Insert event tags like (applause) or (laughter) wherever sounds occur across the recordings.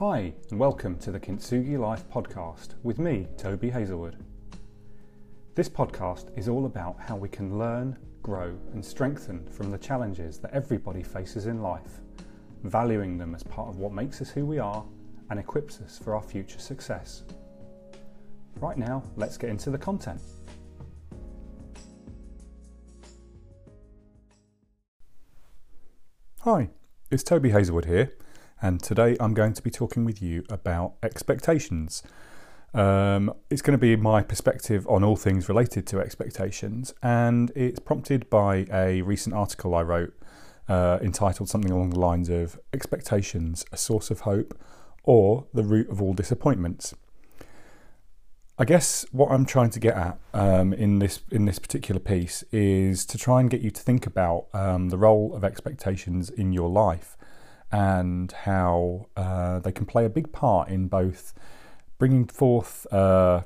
Hi, and welcome to the Kintsugi Life podcast with me, Toby Hazelwood. This podcast is all about how we can learn, grow, and strengthen from the challenges that everybody faces in life, valuing them as part of what makes us who we are and equips us for our future success. Right now, let's get into the content. Hi, it's Toby Hazelwood here, and today I'm going to be talking with you about expectations. Um, it's going to be my perspective on all things related to expectations, and it's prompted by a recent article I wrote uh, entitled something along the lines of Expectations, a Source of Hope, or The Root of All Disappointments. I guess what I'm trying to get at um, in this in this particular piece is to try and get you to think about um, the role of expectations in your life and how uh, they can play a big part in both bringing forth uh,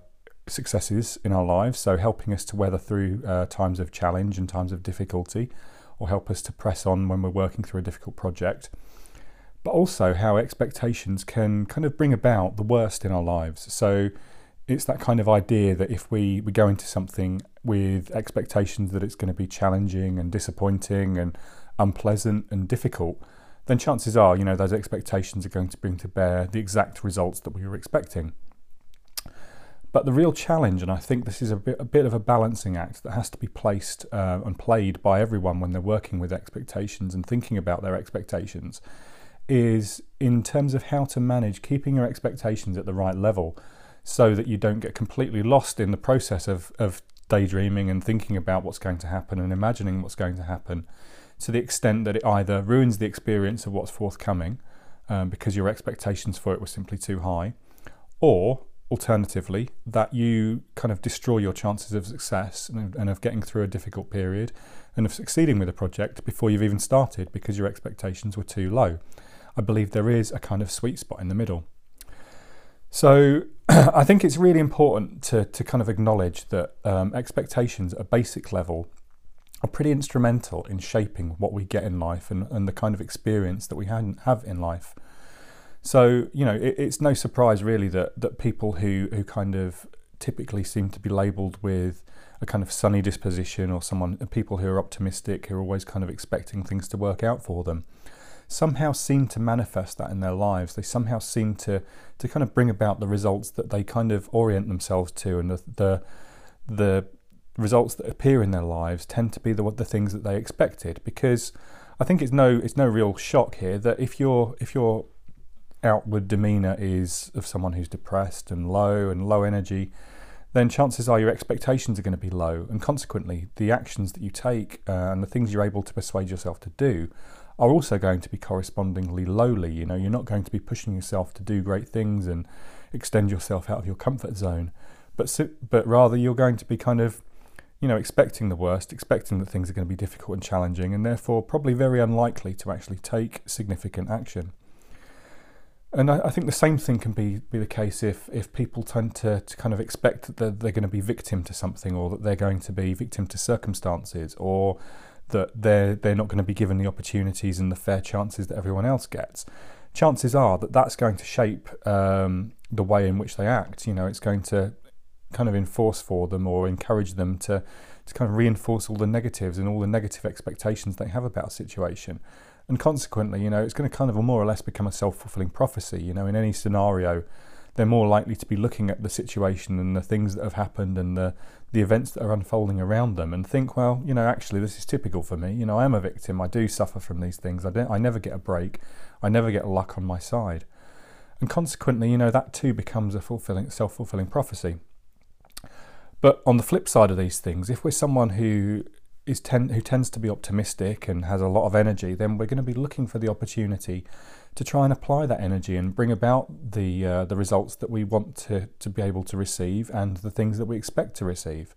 successes in our lives, so helping us to weather through uh, times of challenge and times of difficulty, or help us to press on when we're working through a difficult project. But also how expectations can kind of bring about the worst in our lives. So it's that kind of idea that if we, we go into something with expectations that it's going to be challenging and disappointing and unpleasant and difficult, then chances are, you know, those expectations are going to bring to bear the exact results that we were expecting. But the real challenge, and I think this is a bit, a bit of a balancing act that has to be placed uh, and played by everyone when they're working with expectations and thinking about their expectations, is in terms of how to manage keeping your expectations at the right level so that you don't get completely lost in the process of, of daydreaming and thinking about what's going to happen and imagining what's going to happen to the extent that it either ruins the experience of what's forthcoming um, because your expectations for it were simply too high, or alternatively, that you kind of destroy your chances of success and, and of getting through a difficult period and of succeeding with a project before you've even started because your expectations were too low. I believe there is a kind of sweet spot in the middle. So (clears throat) I think it's really important to, to kind of acknowledge that um, expectations at a basic level are pretty instrumental in shaping what we get in life and, and the kind of experience that we have in life. So, you know, it, it's no surprise really that, that people who, who kind of typically seem to be labelled with a kind of sunny disposition or someone, people who are optimistic, who are always kind of expecting things to work out for them, somehow seem to manifest that in their lives. They somehow seem to to kind of bring about the results that they kind of orient themselves to, and the the, the results that appear in their lives tend to be the the things that they expected. Because I think it's no it's no real shock here that if your if your outward demeanour is of someone who's depressed and low and low energy, then chances are your expectations are going to be low, and consequently, the actions that you take uh, and the things you're able to persuade yourself to do are also going to be correspondingly lowly. You know, you're not going to be pushing yourself to do great things and extend yourself out of your comfort zone, but but rather you're going to be kind of, you know, expecting the worst, expecting that things are going to be difficult and challenging, and therefore probably very unlikely to actually take significant action. And I, I think the same thing can be, be the case if, if people tend to, to kind of expect that they're, they're going to be victim to something or that they're going to be victim to circumstances or that they're they're not going to be given the opportunities and the fair chances that everyone else gets. Chances are that that's going to shape um, the way in which they act. You know, it's going to kind of enforce for them or encourage them to to kind of reinforce all the negatives and all the negative expectations they have about a situation. And consequently, you know, it's going to kind of more or less become a self fulfilling prophecy. You know, in any scenario they're more likely to be looking at the situation and the things that have happened and the, the events that are unfolding around them and think, well, you know, actually, this is typical for me. You know, I am a victim. I do suffer from these things. I, don't, I never get a break. I never get luck on my side. And consequently, you know, that too becomes a fulfilling, self fulfilling prophecy. But on the flip side of these things, if we're someone who is ten, who tends to be optimistic and has a lot of energy, then we're going to be looking for the opportunity to try and apply that energy and bring about the uh, the results that we want to to be able to receive and the things that we expect to receive.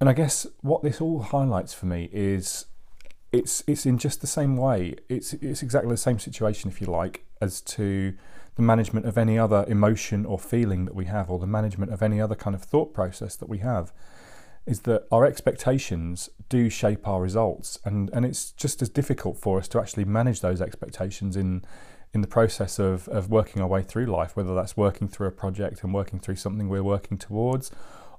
And I guess what this all highlights for me is it's it's in just the same way. It's it's exactly the same situation, if you like, as to the management of any other emotion or feeling that we have, or the management of any other kind of thought process that we have is that our expectations do shape our results. And, and it's just as difficult for us to actually manage those expectations in in the process of, of working our way through life, whether that's working through a project and working through something we're working towards,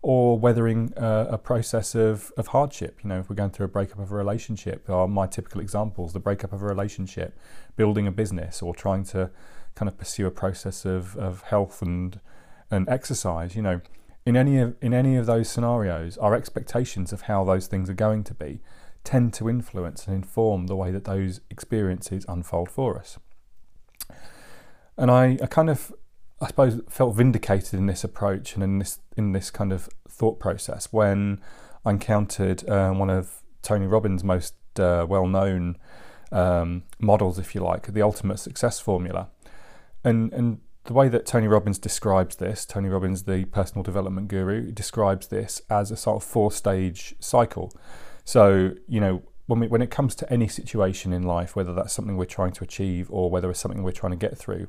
or weathering a, a process of, of hardship. You know, if we're going through a breakup of a relationship, are my typical examples the breakup of a relationship, building a business, or trying to kind of pursue a process of, of health and and exercise. You know, in any of in any of those scenarios, our expectations of how those things are going to be tend to influence and inform the way that those experiences unfold for us. And I, I kind of, I suppose, felt vindicated in this approach and in this in this kind of thought process when I encountered uh, one of Tony Robbins' most uh, well-known um, models, if you like, the ultimate success formula. And and the way that Tony Robbins describes this, Tony Robbins, the personal development guru, describes this as a sort of four-stage cycle. So you know, when we, when it comes to any situation in life, whether that's something we're trying to achieve or whether it's something we're trying to get through,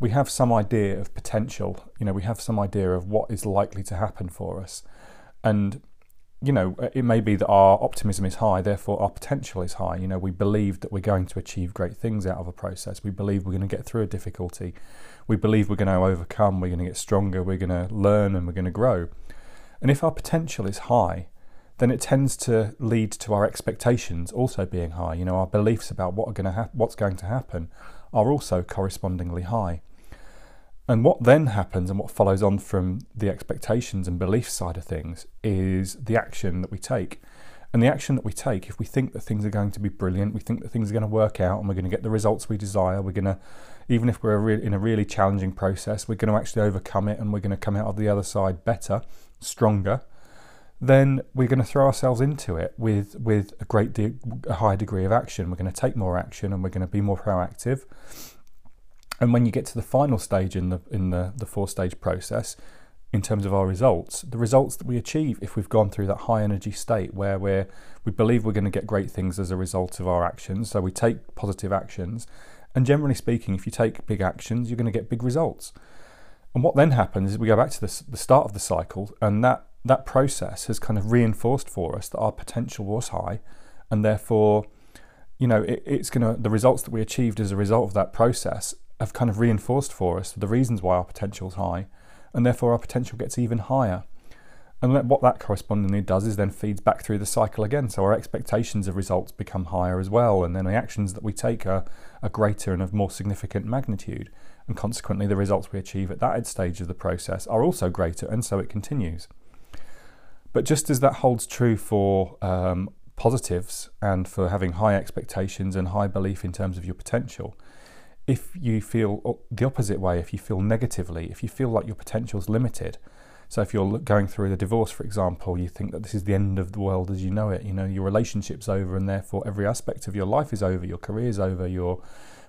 we have some idea of potential. You know, we have some idea of what is likely to happen for us, and you know, uh, it may be that our optimism is high, therefore our potential is high. You know, we believe that we're going to achieve great things out of a process. We believe we're going to get through a difficulty. We believe we're going to overcome. We're going to get stronger. We're going to learn and we're going to grow. And if our potential is high, then it tends to lead to our expectations also being high. You know, our beliefs about what are going to ha- what's going to happen are also correspondingly high. And what then happens and what follows on from the expectations and belief side of things is the action that we take. And the action that we take, if we think that things are going to be brilliant, we think that things are going to work out and we're going to get the results we desire, we're going to, even if we're in a really challenging process, we're going to actually overcome it and we're going to come out of the other side better, stronger, then we're going to throw ourselves into it with, with a great de- a high degree of action. We're going to take more action and we're going to be more proactive and when you get to the final stage in the in the, the four stage process, in terms of our results, the results that we achieve if we've gone through that high energy state where we're we believe we're going to get great things as a result of our actions. So we take positive actions, and generally speaking, if you take big actions, you're going to get big results. And what then happens is we go back to the, the start of the cycle, and that that process has kind of reinforced for us that our potential was high, and therefore, you know, it, it's going to the results that we achieved as a result of that process have kind of reinforced for us the reasons why our potential is high, and therefore our potential gets even higher. And what that correspondingly does is then feeds back through the cycle again. So our expectations of results become higher as well, and then the actions that we take are, are greater and of more significant magnitude. And consequently, the results we achieve at that stage of the process are also greater, and so it continues. But just as that holds true for um, positives and for having high expectations and high belief in terms of your potential, if you feel the opposite way, if you feel negatively, if you feel like your potential is limited, so if you're going through a divorce, for example, you think that this is the end of the world as you know it. You know your relationship's over, and therefore every aspect of your life is over. Your career's over. Your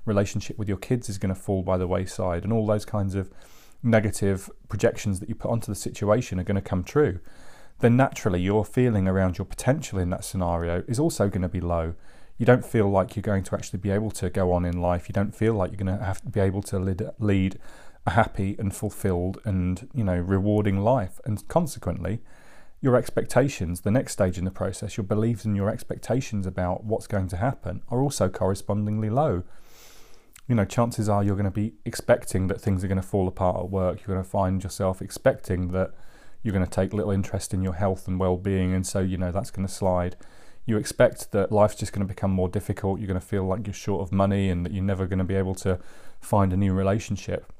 relationship with your kids is going to fall by the wayside, and all those kinds of negative projections that you put onto the situation are going to come true. Then naturally, your feeling around your potential in that scenario is also going to be low you don't feel like you're going to actually be able to go on in life. You don't feel like you're going to have to be able to lead, lead a happy and fulfilled and you know rewarding life. And consequently, your expectations, the next stage in the process, your beliefs and your expectations about what's going to happen are also correspondingly low. You know, chances are you're going to be expecting that things are going to fall apart at work. You're going to find yourself expecting that you're going to take little interest in your health and well-being, and so you know that's going to slide you expect that life's just going to become more difficult. You're going to feel like you're short of money and that you're never going to be able to find a new relationship.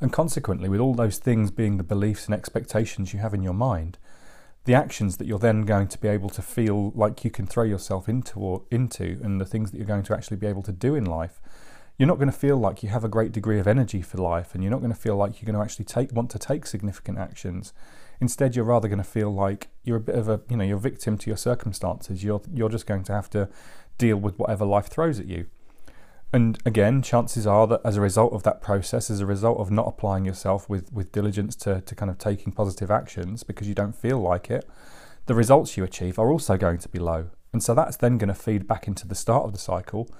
And consequently, with all those things being the beliefs and expectations you have in your mind, the actions that you're then going to be able to feel like you can throw yourself into or into and the things that you're going to actually be able to do in life you're not going to feel like you have a great degree of energy for life and you're not going to feel like you're going to actually take want to take significant actions Instead, you're rather going to feel like you're a bit of a, you know, you're victim to your circumstances. You're you're just going to have to deal with whatever life throws at you. And again, chances are that as a result of that process, as a result of not applying yourself with, with diligence to, to kind of taking positive actions because you don't feel like it, the results you achieve are also going to be low. And so that's then going to feed back into the start of the cycle.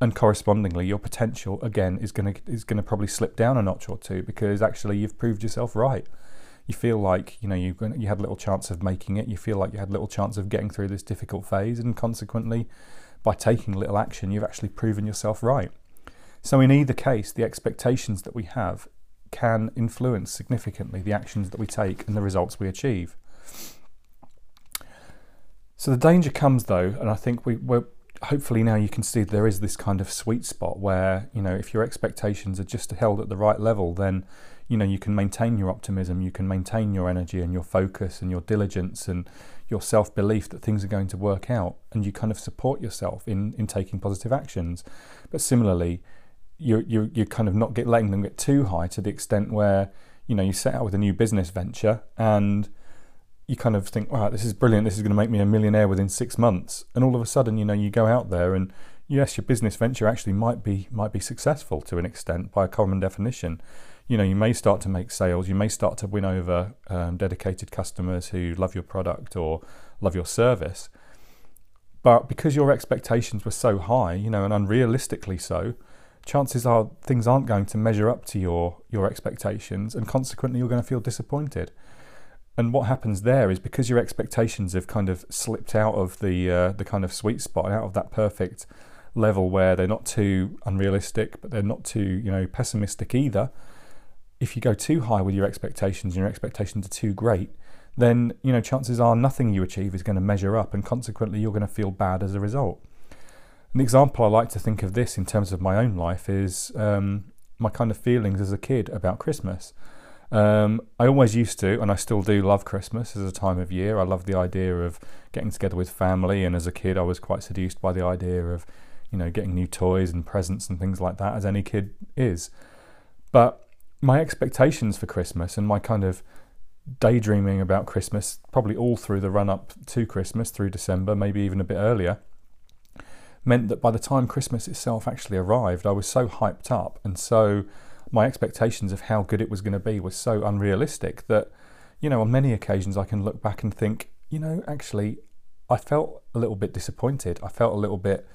And correspondingly, your potential again is going to is going to probably slip down a notch or two because actually you've proved yourself right you feel like you know you you had little chance of making it. You feel like you had little chance of getting through this difficult phase, and consequently, by taking little action, you've actually proven yourself right. So, in either case, the expectations that we have can influence significantly the actions that we take and the results we achieve. So, the danger comes though, and I think we, we're hopefully now you can see there is this kind of sweet spot where, you know, if your expectations are just held at the right level, then you know you can maintain your optimism you can maintain your energy and your focus and your diligence and your self-belief that things are going to work out and you kind of support yourself in in taking positive actions. But similarly you you you kind of not get letting them get too high to the extent where you know you set out with a new business venture and you kind of think wow this is brilliant. This is going to make me a millionaire within 6 months. And all of a sudden you know you go out there and yes your business venture actually might be might be successful to an extent by a common definition you know you may start to make sales you may start to win over um, dedicated customers who love your product or love your service. But because your expectations were so high you know and unrealistically so chances are things aren't going to measure up to your your expectations and consequently you're going to feel disappointed. And what happens there is because your expectations have kind of slipped out of the uh, the kind of sweet spot out of that perfect level where they're not too unrealistic but they're not too you know pessimistic either if you go too high with your expectations and your expectations are too great, then you know chances are nothing you achieve is going to measure up, and consequently you're going to feel bad as a result. An example I like to think of this in terms of my own life is um, my kind of feelings as a kid about Christmas. Um, I always used to, and I still do love Christmas as a time of year. I love the idea of getting together with family, and as a kid, I was quite seduced by the idea of, you know, getting new toys and presents and things like that, as any kid is. But my expectations for Christmas and my kind of daydreaming about Christmas, probably all through the run up to Christmas, through December, maybe even a bit earlier, meant that by the time Christmas itself actually arrived, I was so hyped up and so my expectations of how good it was going to be was so unrealistic that, you know, on many occasions I can look back and think, you know, actually, I felt a little bit disappointed. I felt a little bit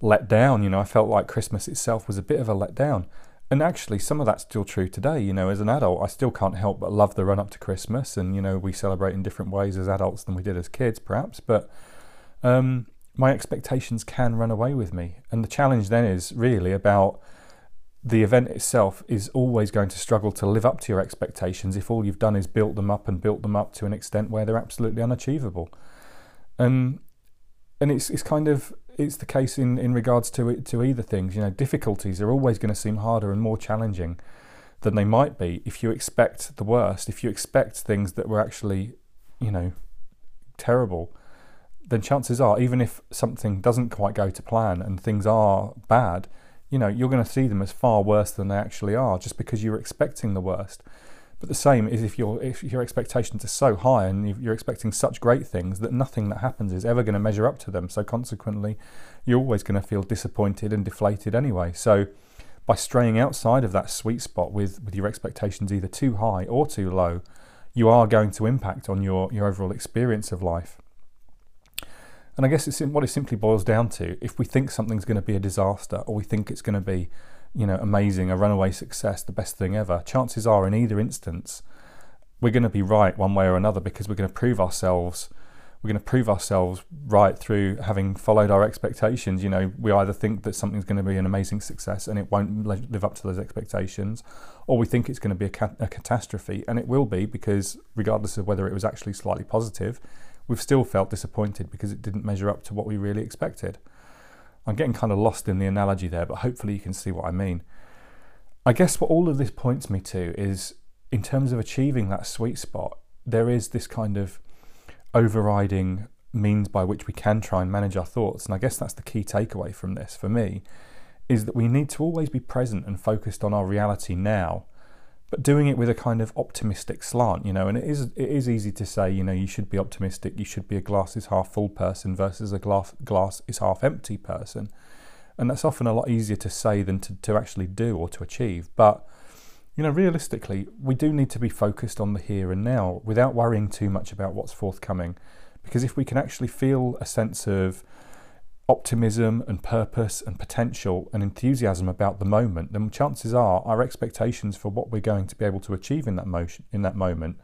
let down. You know, I felt like Christmas itself was a bit of a letdown. And actually, some of that's still true today. You know, as an adult, I still can't help but love the run up to Christmas, and you know, we celebrate in different ways as adults than we did as kids, perhaps. But um, my expectations can run away with me, and the challenge then is really about the event itself is always going to struggle to live up to your expectations if all you've done is built them up and built them up to an extent where they're absolutely unachievable. And and it's it's kind of it's the case in, in regards to to either things. You know, difficulties are always going to seem harder and more challenging than they might be if you expect the worst. If you expect things that were actually, you know, terrible, then chances are, even if something doesn't quite go to plan and things are bad, you know, you're going to see them as far worse than they actually are, just because you're expecting the worst. But the same is if your if your expectations are so high and you're expecting such great things that nothing that happens is ever going to measure up to them. So consequently, you're always going to feel disappointed and deflated anyway. So by straying outside of that sweet spot with with your expectations either too high or too low, you are going to impact on your your overall experience of life. And I guess it's what it simply boils down to. If we think something's going to be a disaster, or we think it's going to be you know, amazing, a runaway success, the best thing ever, chances are in either instance, we're going to be right one way or another because we're going to prove ourselves. We're going to prove ourselves right through having followed our expectations. You know, we either think that something's going to be an amazing success and it won't live up to those expectations, or we think it's going to be a, a catastrophe and it will be because, regardless of whether it was actually slightly positive, we've still felt disappointed because it didn't measure up to what we really expected. I'm getting kind of lost in the analogy there, but hopefully you can see what I mean. I guess what all of this points me to is in terms of achieving that sweet spot, there is this kind of overriding means by which we can try and manage our thoughts. And I guess that's the key takeaway from this for me is that we need to always be present and focused on our reality now but doing it with a kind of optimistic slant, you know. And it is it is easy to say, you know, you should be optimistic. You should be a glass is half full person versus a glass glass is half empty person, and that's often a lot easier to say than to, to actually do or to achieve. But you know, realistically, we do need to be focused on the here and now without worrying too much about what's forthcoming, because if we can actually feel a sense of optimism and purpose and potential and enthusiasm about the moment, then chances are our expectations for what we're going to be able to achieve in that motion in that moment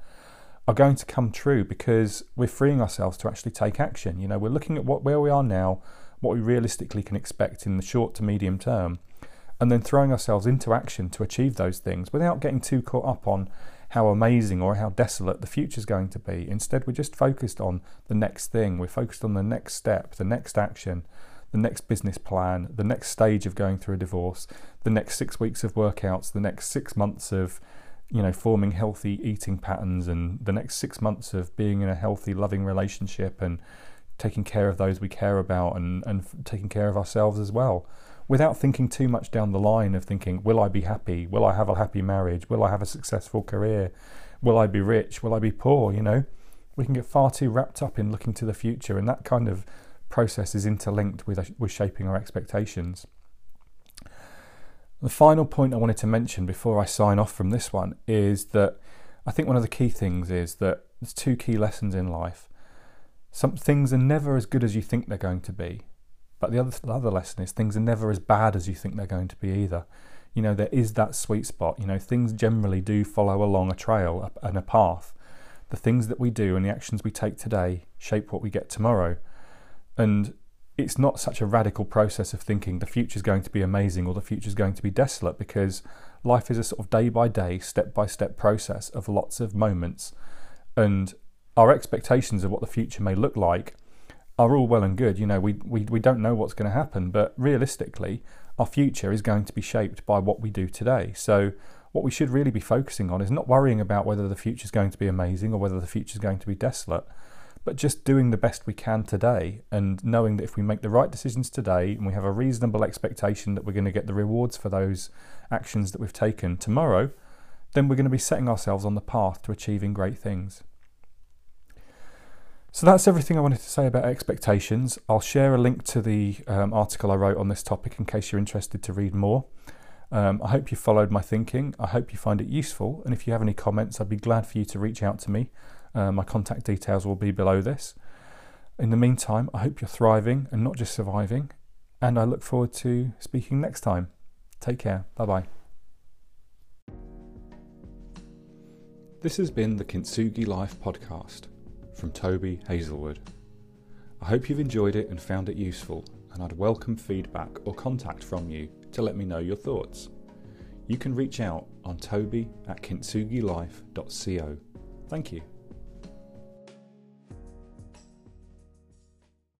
are going to come true because we're freeing ourselves to actually take action. You know, we're looking at what where we are now, what we realistically can expect in the short to medium term, and then throwing ourselves into action to achieve those things without getting too caught up on how amazing or how desolate the future is going to be. Instead, we're just focused on the next thing, we're focused on the next step, the next action, the next business plan, the next stage of going through a divorce, the next six weeks of workouts, the next six months of you know forming healthy eating patterns and the next six months of being in a healthy loving relationship and taking care of those we care about and, and taking care of ourselves as well without thinking too much down the line of thinking, will I be happy? Will I have a happy marriage? Will I have a successful career? Will I be rich? Will I be poor? You know, we can get far too wrapped up in looking to the future, and that kind of process is interlinked with, with shaping our expectations. The final point I wanted to mention before I sign off from this one is that I think one of the key things is that there's two key lessons in life. Some things are never as good as you think they're going to be. But the other, the other lesson is things are never as bad as you think they're going to be either. You know, there is that sweet spot. You know, things generally do follow along a trail and a path. The things that we do and the actions we take today shape what we get tomorrow. And it's not such a radical process of thinking the future is going to be amazing or the future is going to be desolate because life is a sort of day by day, step by step process of lots of moments. And our expectations of what the future may look like are all well and good. You know, we, we, we don't know what's going to happen, but realistically, our future is going to be shaped by what we do today. So, what we should really be focusing on is not worrying about whether the future is going to be amazing or whether the future is going to be desolate, but just doing the best we can today and knowing that if we make the right decisions today and we have a reasonable expectation that we're going to get the rewards for those actions that we've taken tomorrow, then we're going to be setting ourselves on the path to achieving great things. So that's everything I wanted to say about expectations. I'll share a link to the um, article I wrote on this topic in case you're interested to read more. Um, I hope you followed my thinking. I hope you find it useful. And if you have any comments, I'd be glad for you to reach out to me. Uh, my contact details will be below this. In the meantime, I hope you're thriving and not just surviving. And I look forward to speaking next time. Take care. Bye bye. This has been the Kintsugi Life podcast from Toby Hazelwood. I hope you've enjoyed it and found it useful, and I'd welcome feedback or contact from you to let me know your thoughts. You can reach out on toby at kintsugilife.co. Thank you.